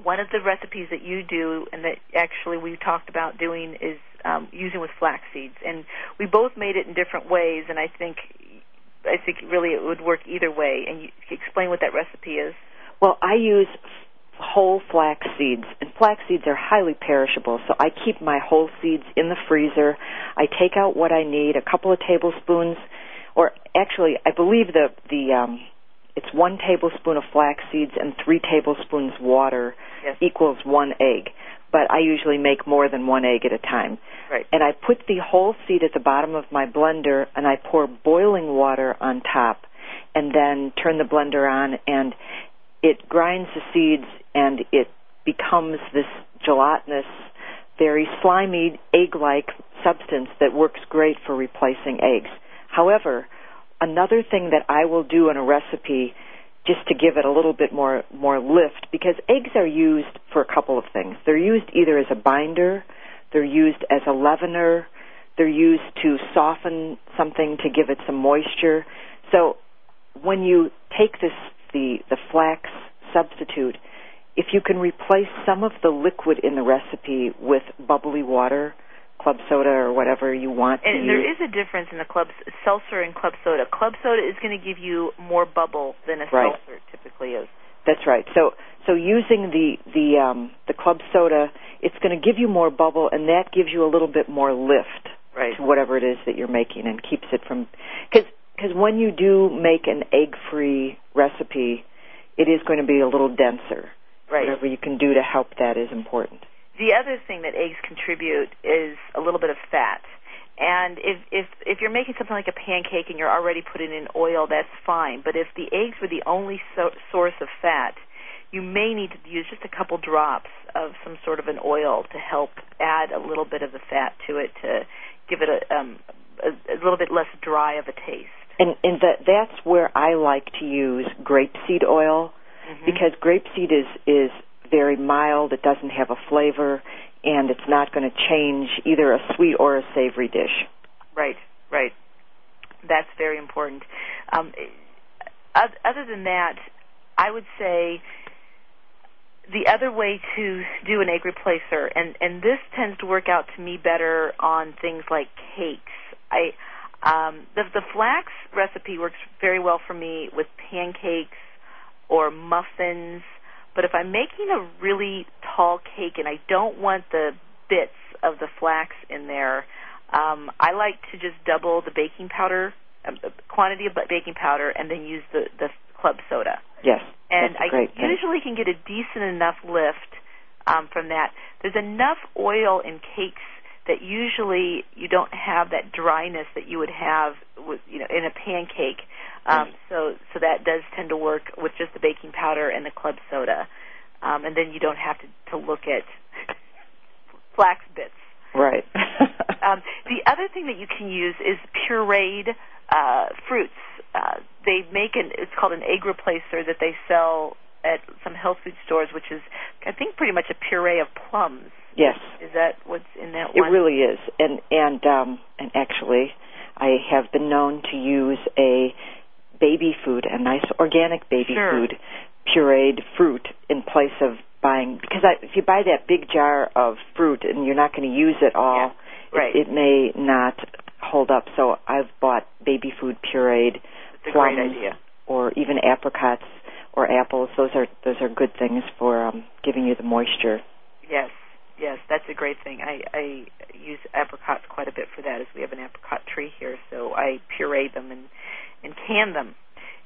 [SPEAKER 3] one of the recipes that you do and that actually we talked about doing is um, using with flax seeds, and we both made it in different ways, and I think I think really it would work either way. And you explain what that recipe is.
[SPEAKER 4] Well, I use whole flax seeds. And flax seeds are highly perishable, so I keep my whole seeds in the freezer. I take out what I need, a couple of tablespoons, or actually, I believe the the um, it's one tablespoon of flax seeds and three tablespoons water
[SPEAKER 3] yes.
[SPEAKER 4] equals one egg. But I usually make more than one egg at a time.
[SPEAKER 3] Right.
[SPEAKER 4] And I put the whole seed at the bottom of my blender, and I pour boiling water on top, and then turn the blender on, and it grinds the seeds and it becomes this gelatinous, very slimy, egg-like substance that works great for replacing eggs. However, another thing that I will do in a recipe just to give it a little bit more more lift because eggs are used for a couple of things. They're used either as a binder, they're used as a leavener, they're used to soften something to give it some moisture. So when you take this the the flax substitute, if you can replace some of the liquid in the recipe with bubbly water, club soda or whatever you want
[SPEAKER 3] and there is a difference in the club seltzer and club soda. Club soda is going to give you more bubble than a
[SPEAKER 4] right.
[SPEAKER 3] seltzer typically is.
[SPEAKER 4] That's right. So so using the the um, the club soda, it's going to give you more bubble, and that gives you a little bit more lift
[SPEAKER 3] right.
[SPEAKER 4] to whatever it is that you're making, and keeps it from because because when you do make an egg-free recipe, it is going to be a little denser.
[SPEAKER 3] Right.
[SPEAKER 4] Whatever you can do to help that is important.
[SPEAKER 3] The other thing that eggs contribute is a little bit of fat. And if if if you're making something like a pancake and you're already putting in oil, that's fine. But if the eggs were the only so, source of fat, you may need to use just a couple drops of some sort of an oil to help add a little bit of the fat to it to give it a um, a, a little bit less dry of a taste.
[SPEAKER 4] And and that that's where I like to use grapeseed oil
[SPEAKER 3] Mhm.
[SPEAKER 4] because grapeseed is is very mild. It doesn't have a flavor, and it's not going to change either a sweet or a savory dish.
[SPEAKER 3] Right, right. That's very important. Um, other than that, I would say the other way to do an egg replacer, and and this tends to work out to me better on things like cakes. I um, the the flax recipe works very well for me with pancakes or muffins. But if I'm making a really tall cake and I don't want the bits of the flax in there, um, I like to just double the baking powder um, quantity of baking powder and then use the the club soda.
[SPEAKER 4] Yes,
[SPEAKER 3] And I
[SPEAKER 4] thing.
[SPEAKER 3] usually can get a decent enough lift um, from that. There's enough oil in cakes that usually you don't have that dryness that you would have with you know in a pancake. Um, so so that does tend to work with just the baking powder and the club soda, um, and then you don't have to to look at flax bits.
[SPEAKER 4] Right.
[SPEAKER 3] Um, the other thing that you can use is pureed uh, fruits. Uh, they make an it's called an egg replacer that they sell at some health food stores, which is I think pretty much a puree of plums.
[SPEAKER 4] yes,
[SPEAKER 3] Is that what's in that one?
[SPEAKER 4] it really is. And and um, and actually, I have been known to use a baby food, a nice organic baby
[SPEAKER 3] Sure.
[SPEAKER 4] food, pureed fruit in place of buying because I, if you buy that big jar of fruit and you're not going to use it all,
[SPEAKER 3] Yeah, right.
[SPEAKER 4] it, it may not hold up. So I've bought baby food pureed plums or even apricots or apples. Those are those are good things for um, giving you the moisture.
[SPEAKER 3] Yes, yes, that's a great thing. I, I use apricots quite a bit for that, as we have an apricot tree here. So I puree them and and can them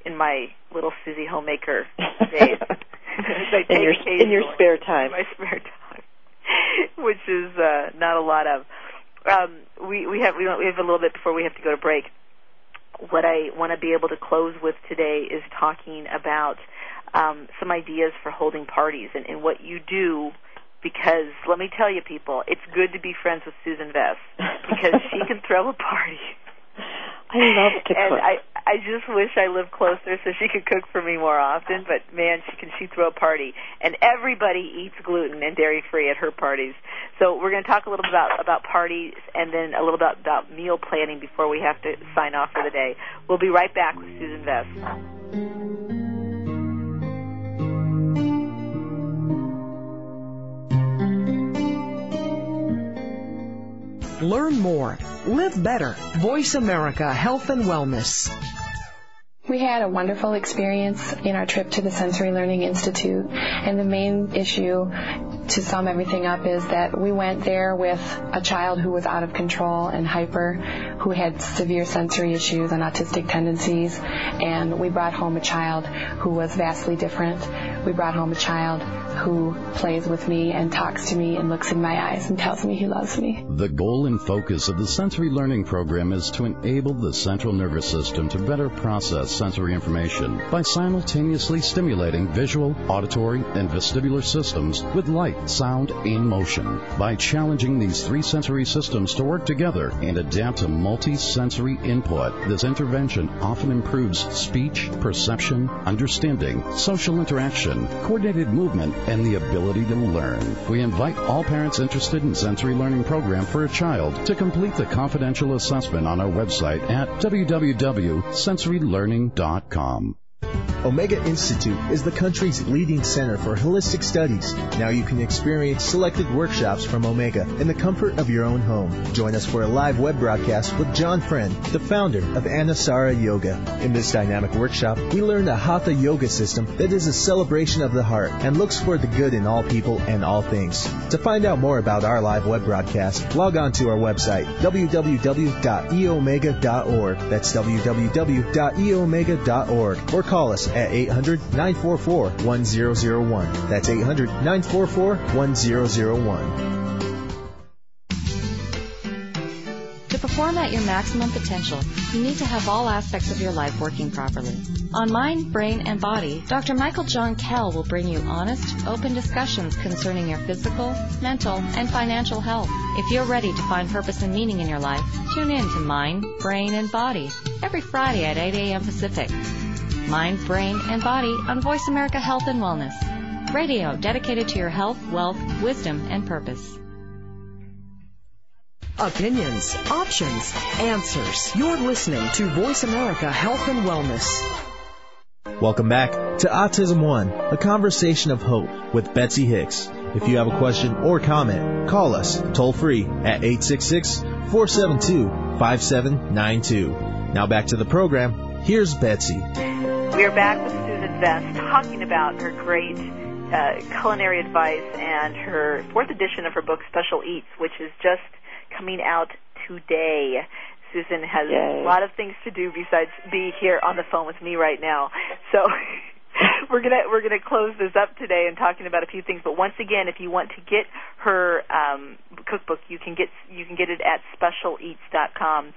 [SPEAKER 3] in my little Susie homemaker days.
[SPEAKER 4] In your in your spare time.
[SPEAKER 3] in my spare time, which is uh, not a lot of. Um, we we have we we have a little bit before we have to go to break. What I want to be able to close with today is talking about um, some ideas for holding parties and, and what you do. Because let me tell you, people, it's good to be friends with Sueson Vess because she can throw a party.
[SPEAKER 4] I love to
[SPEAKER 3] and
[SPEAKER 4] cook.
[SPEAKER 3] I I just wish I lived closer so she could cook for me more often. But man, she can she throw a party, and everybody eats gluten and dairy free at her parties. So we're going to talk a little bit about about parties and then a little bit about meal planning before we have to sign off for the day. We'll be right back with Sueson Vess.
[SPEAKER 1] Learn more. Live better. Voice America Health and Wellness.
[SPEAKER 5] We had a wonderful experience in our trip to the Sensory Learning Institute, and the main issue to sum everything up is that we went there with a child who was out of control and hyper, who had severe sensory issues and autistic tendencies, and we brought home a child who was vastly different. We brought home a child who plays with me and talks to me and looks in my eyes and tells me he loves me.
[SPEAKER 6] The goal and focus of the sensory learning program is to enable the central nervous system to better process sensory information by simultaneously stimulating visual, auditory, and vestibular systems with light, sound, and motion. By challenging these three sensory systems to work together and adapt to multi-sensory input, this intervention often improves speech, perception, understanding, social interaction, coordinated movement, and the ability to learn. We invite all parents interested in sensory learning program for a child to complete the confidential assessment on our website at www.sensorylearning.com.
[SPEAKER 2] Omega Institute is the country's leading center for holistic studies. Now you can experience selected workshops from Omega in the comfort of your own home. Join us for a live web broadcast with John Friend, the founder of Anusara Yoga. In this dynamic workshop, we learn the Hatha Yoga system that is a celebration of the heart and looks for the good in all people and all things. To find out more about our live web broadcast, log on to our website, www.eomega.org. That's www.eomega.org. Or call us at 800-944-1001. That's 800-944-1001.
[SPEAKER 7] To perform at your maximum potential, you need to have all aspects of your life working properly. On Mind, Brain, and Body, Dr. Michael John Kell will bring you honest, open discussions concerning your physical, mental, and financial health. If you're ready to find purpose and meaning in your life, tune in to Mind, Brain, and Body every Friday at 8 a.m. Pacific. Mind, Brain, and Body on Voice America Health and Wellness. Radio dedicated to your health, wealth, wisdom, and purpose.
[SPEAKER 1] Opinions, options, answers. You're listening to Voice America Health and Wellness.
[SPEAKER 2] Welcome back to Autism One, a conversation of hope with Betsy Hicks. If you have a question or comment, call us toll free at 866 472 5792. Now back to the program. Here's Betsy.
[SPEAKER 3] We are back with Sueson Vess talking about her great uh, culinary advice and her fourth edition of her book, Special Eats, which is just coming out today. Sueson has
[SPEAKER 4] Yay.
[SPEAKER 3] a lot of things to do besides be here on the phone with me right now. So we're gonna we're gonna close this up today and talking about a few things. But once again, if you want to get her um, cookbook, you can get you can get it at specialeats.com.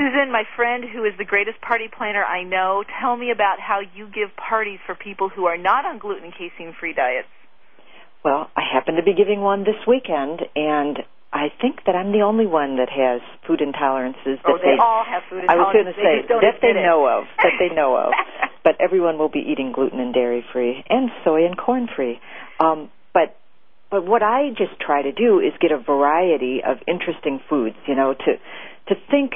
[SPEAKER 3] Sueson, my friend who is the greatest party planner I know, tell me about how you give parties for people who are not on gluten and casein free diets.
[SPEAKER 4] Well, I happen to be giving one this weekend, and I think that I'm the only one that has food intolerances. That
[SPEAKER 3] oh, they, all have food intolerances.
[SPEAKER 4] I was going to say that they
[SPEAKER 3] it.
[SPEAKER 4] know of, that they know of. but everyone will be eating gluten and dairy free, and soy and corn free. Um, but but what I just try to do is get a variety of interesting foods. You know, to to think.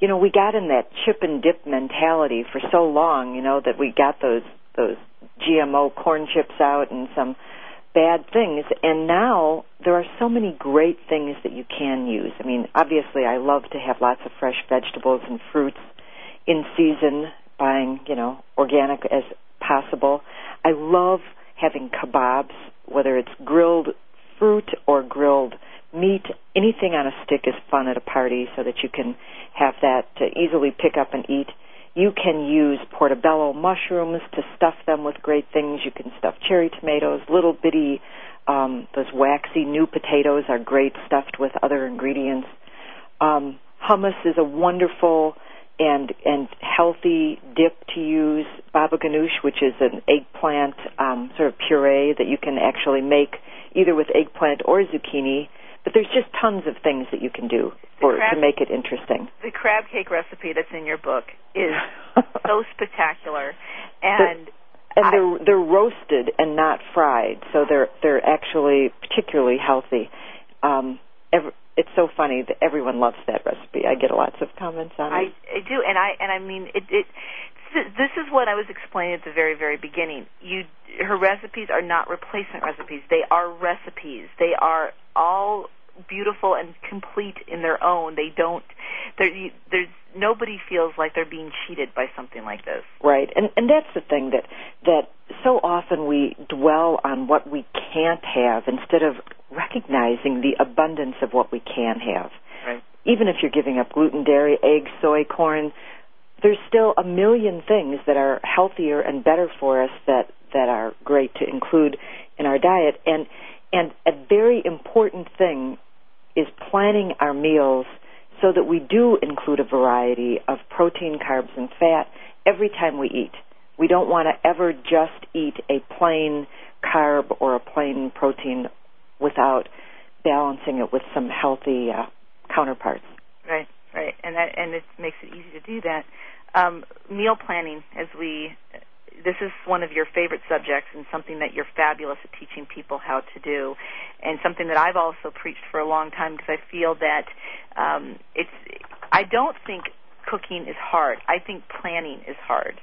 [SPEAKER 4] You know, we got in that chip and dip mentality for so long. You know that we got those those GMO corn chips out and some bad things. And now there are so many great things that you can use. I mean, obviously, I love to have lots of fresh vegetables and fruits in season, buying, you know, organic as possible. I love having kebabs, whether it's grilled fruit or grilled meat. Anything on a stick is fun at a party so that you can have that to easily pick up and eat. You can use portobello mushrooms to stuff them with great things. You can stuff cherry tomatoes, little bitty, um, those waxy new potatoes are great stuffed with other ingredients. Um, hummus is a wonderful and and healthy dip to use. Baba ganoush, which is an eggplant um, sort of puree that you can actually make either with eggplant or zucchini. But there's just tons of things that you can do for
[SPEAKER 3] crab-
[SPEAKER 4] to make it interesting.
[SPEAKER 3] The crab cake recipe that's in your book is so spectacular, and
[SPEAKER 4] and
[SPEAKER 3] I-
[SPEAKER 4] they're they're roasted and not fried, so they're they're actually particularly healthy. Um, every, it's so funny that everyone loves that recipe. I get lots of comments on
[SPEAKER 3] I,
[SPEAKER 4] it.
[SPEAKER 3] I do, and I and I mean it. it this is what I was explaining at the very, very beginning. You, her recipes are not replacement recipes. They are recipes. They are all beautiful and complete in their own. They don't. There's nobody feels like they're being cheated by something like this.
[SPEAKER 4] Right, and and that's the thing that that so often we dwell on what we can't have instead of recognizing the abundance of what we can have.
[SPEAKER 3] Right.
[SPEAKER 4] Even if you're giving up gluten, dairy, eggs, soy, corn, there's still a million things that are healthier and better for us that that are great to include in our diet. And and a very important thing is planning our meals so that we do include a variety of protein, carbs, and fat every time we eat. We don't want to ever just eat a plain carb or a plain protein without balancing it with some healthy uh, counterparts.
[SPEAKER 3] Right, right, and that and it makes it easy to do that. Um, meal planning, as we, this is one of your favorite subjects and something that you're fabulous at teaching people how to do, and something that I've also preached for a long time because I feel that um, it's. I don't think cooking is hard. I think planning is hard.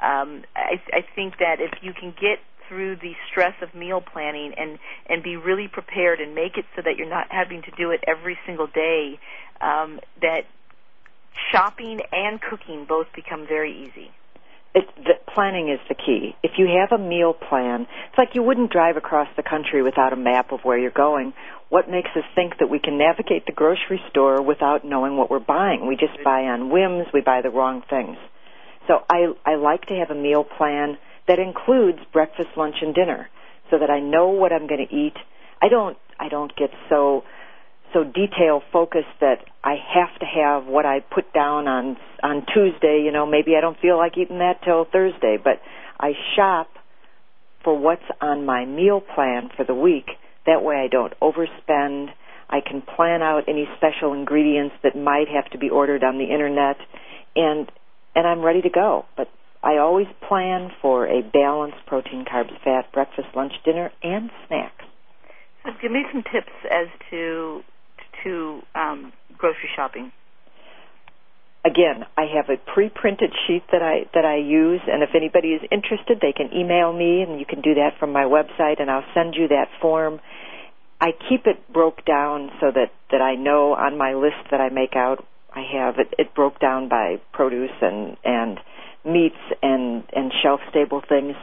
[SPEAKER 3] Um, I, I think that if you can get through the stress of meal planning and and be really prepared and make it so that you're not having to do it every single day um, that shopping and cooking both become very easy
[SPEAKER 4] it, the planning is the key. If you have a meal plan, it's like you wouldn't drive across the country without a map of where you're going. What makes us think that we can navigate the grocery store without knowing what we're buying? We just buy on whims. We buy the wrong things. So I I like to have a meal plan that includes breakfast, lunch, and dinner, so that I know what I'm going to eat. I don't I don't get so so detail focused that I have to have what I put down on on Tuesday. You know, maybe I don't feel like eating that till Thursday, but I shop for what's on my meal plan for the week. That way, I don't overspend. I can plan out any special ingredients that might have to be ordered on the internet, and and I'm ready to go. But I always plan for a balanced protein, carbs, fat, breakfast, lunch, dinner, and snacks.
[SPEAKER 3] So give me some tips as to to um, grocery shopping.
[SPEAKER 4] Again, I have a pre-printed sheet that I that I use, and if anybody is interested, they can email me, and you can do that from my website, and I'll send you that form. I keep it broke down so that that I know on my list that I make out I have it, it broke down by produce and and meats and and shelf stable things.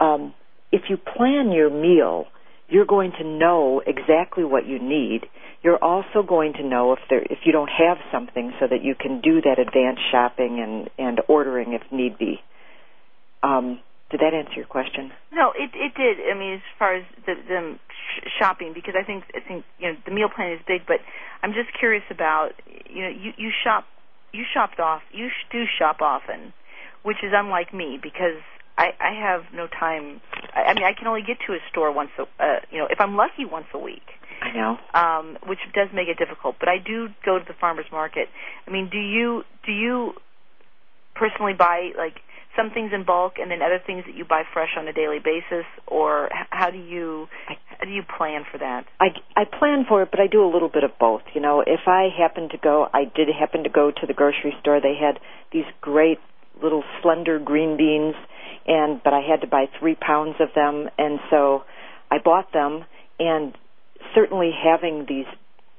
[SPEAKER 4] Um, if you plan your meal, you're going to know exactly what you need. You're also going to know if there if you don't have something, so that you can do that advanced shopping and and ordering if need be. Um, did that answer your question?
[SPEAKER 3] No, it it did. I mean, as far as the, the shopping, because I think I think you know the meal plan is big, but I'm just curious about you know you you shop you shopped off you do shop often which is unlike me because I, I have no time. I, I mean, I can only get to a store once a, uh, you know, if I'm lucky, once a week.
[SPEAKER 4] I know.
[SPEAKER 3] Um, which does make it difficult. But I do go to the farmers market. I mean, do you do you personally buy like some things in bulk and then other things that you buy fresh on a daily basis, or how do you how do you plan for that?
[SPEAKER 4] I I plan for it, but I do a little bit of both. You know, if I happen to go, I did happen to go to the grocery store. They had these great little slender green beans, and but I had to buy three pounds of them, and so I bought them. And certainly having these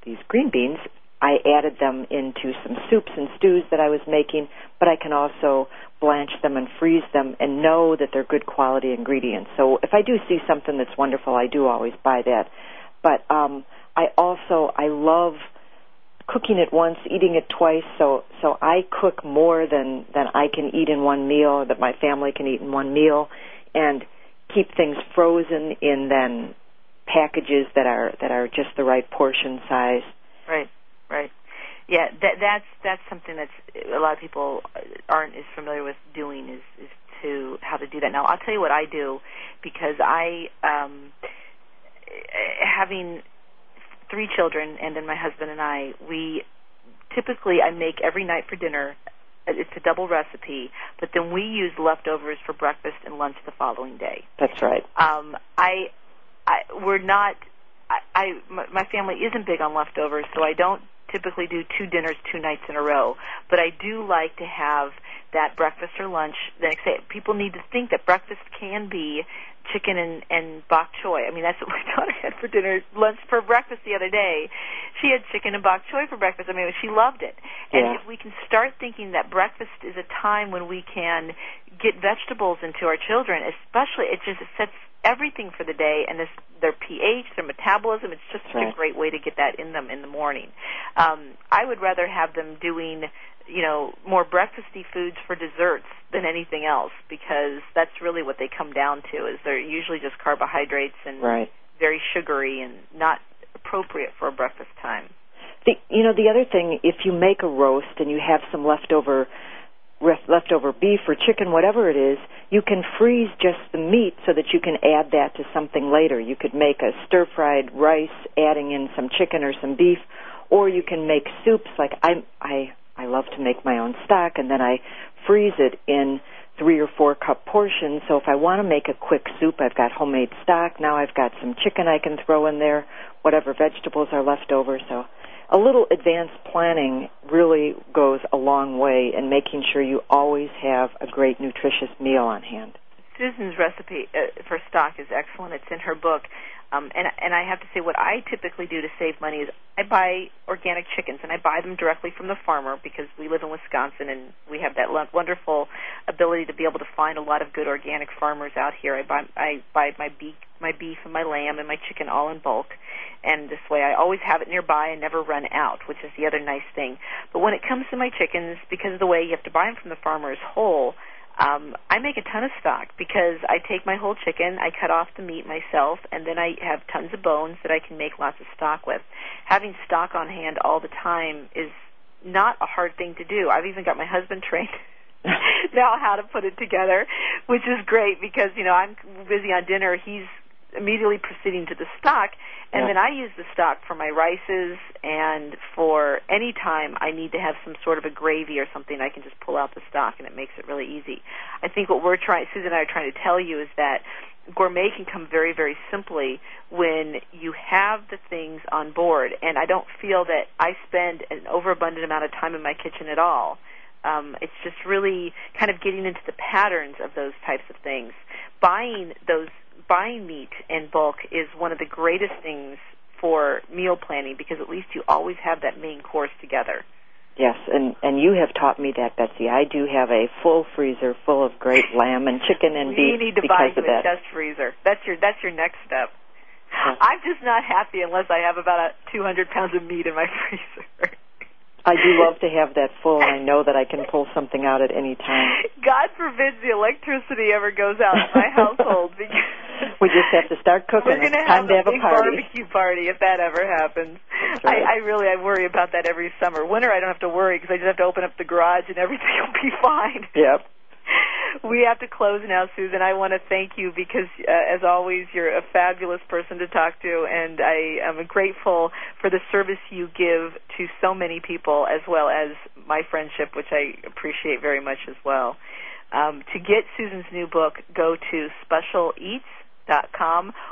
[SPEAKER 4] these green beans, I added them into some soups and stews that I was making. But I can also blanch them and freeze them, and know that they're good quality ingredients. So if I do see something that's wonderful, I do always buy that. But um, I also I love cooking it once, eating it twice. So so I cook more than than I can eat in one meal, that my family can eat in one meal, and keep things frozen in then packages that are that are just the right portion size.
[SPEAKER 3] Right, right. Yeah, that that's that's something that's a lot of people aren't as familiar with doing is is to how to do that. Now I'll tell you what I do because I um having three children, and then my husband and I, we typically I make every night for dinner. It's a double recipe, but then we use leftovers for breakfast and lunch the following day.
[SPEAKER 4] That's right.
[SPEAKER 3] Um, I, I we're not. I, I my family isn't big on leftovers, so I don't typically do two dinners two nights in a row. But I do like to have that breakfast or lunch. The next day, people need to think that breakfast can be chicken and and bok choy. I mean, that's what my daughter had for dinner, lunch for breakfast the other day. She had chicken and bok choy for breakfast. I mean, she loved it. And
[SPEAKER 4] yeah.
[SPEAKER 3] if we can start thinking that breakfast is a time when we can get vegetables into our children, especially it just sets everything for the day and this their pH, their metabolism. It's just such
[SPEAKER 4] right.
[SPEAKER 3] a great way to get that in them in the morning. Um, I would rather have them doing you know more breakfasty foods for desserts than anything else because that's really what they come down to is they're usually just carbohydrates and
[SPEAKER 4] right.
[SPEAKER 3] very sugary and not appropriate for a breakfast time.
[SPEAKER 4] The, you know the other thing if you make a roast and you have some leftover leftover beef or chicken whatever it is you can freeze just the meat so that you can add that to something later you could make a stir fried rice adding in some chicken or some beef or you can make soups like I I I love to make my own stock and then I freeze it in three or four cup portions. So if I want to make a quick soup, I've got homemade stock. Now I've got some chicken I can throw in there, whatever vegetables are left over. So a little advanced planning really goes a long way in making sure you always have a great nutritious meal on hand.
[SPEAKER 3] Sueson's recipe uh, for stock is excellent. It's in her book. Um, and and I have to say, what I typically do to save money is I buy organic chickens, and I buy them directly from the farmer because we live in Wisconsin and we have that wonderful ability to be able to find a lot of good organic farmers out here. I buy I buy my beef, my beef and my lamb and my chicken all in bulk, and this way I always have it nearby and never run out, which is the other nice thing. But when it comes to my chickens, because of the way you have to buy them from the farmer is whole, um, I make a ton of stock because I take my whole chicken, I cut off the meat myself, and then I have tons of bones that I can make lots of stock with. Having stock on hand all the time is not a hard thing to do. I've even got my husband trained now how to put it together, which is great because you know I'm busy on dinner. He's immediately proceeding to the stock, and
[SPEAKER 4] Yeah.
[SPEAKER 3] then I use the stock for my rices and for any time I need to have some sort of a gravy or something. I can just pull out the stock, and it makes it really easy. I think what we're trying, Sueson and I are trying to tell you is that gourmet can come very, very simply when you have the things on board. And I don't feel that I spend an overabundant amount of time in my kitchen at all. Um, it's just really kind of getting into the patterns of those types of things. Buying those buying meat in bulk is one of the greatest things for meal planning because at least you always have that main course together.
[SPEAKER 4] Yes, and and you have taught me that, Betsy. I do have a full freezer full of great lamb and chicken and beef
[SPEAKER 3] need to buy you a
[SPEAKER 4] that.
[SPEAKER 3] chest freezer. That's your that's your next step.
[SPEAKER 4] Yes.
[SPEAKER 3] I'm just not happy unless I have about a 200 pounds of meat in my freezer.
[SPEAKER 4] I do love to have that full. and I know that I can pull something out at any time.
[SPEAKER 3] God forbid the electricity ever goes out in my household because
[SPEAKER 4] We just have to start cooking.
[SPEAKER 3] we're going to have,
[SPEAKER 4] have
[SPEAKER 3] a
[SPEAKER 4] a
[SPEAKER 3] big
[SPEAKER 4] party.
[SPEAKER 3] barbecue party if that ever happens.
[SPEAKER 4] Right.
[SPEAKER 3] I, I really I worry about that every summer. Winter I don't have to worry because I just have to open up the garage and everything will be fine.
[SPEAKER 4] Yep.
[SPEAKER 3] We have to close now, Sueson. I want to thank you because, uh, as always, you're a fabulous person to talk to, and I am grateful for the service you give to so many people, as well as my friendship, which I appreciate very much as well. Um, to get Sueson's new book, go to specialeats.com.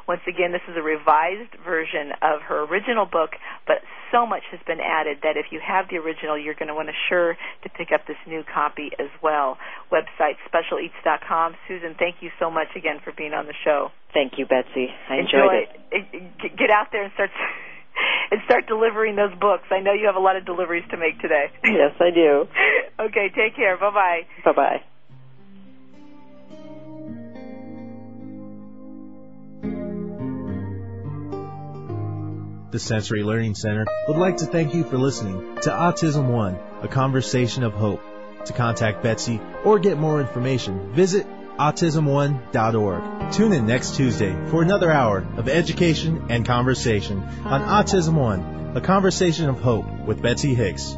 [SPEAKER 3] Once again, this is a revised version of her original book, but so much has been added that if you have the original, you're going to want to sure to pick up this new copy as well. Website specialeats.com. Sueson, thank you so much again for being on the show.
[SPEAKER 4] Thank you, Betsy. I enjoyed it.
[SPEAKER 3] it. Get out there and start and start delivering those books. I know you have a lot of deliveries to make today.
[SPEAKER 4] Yes, I do.
[SPEAKER 3] okay, take care. Bye bye.
[SPEAKER 4] Bye bye.
[SPEAKER 2] The Sensory Learning Center would like to thank you for listening to Autism One, a conversation of hope. To contact Betsy or get more information, visit autismone.org. Tune in next Tuesday for another hour of education and conversation on Autism One, a conversation of hope with Betsy Hicks.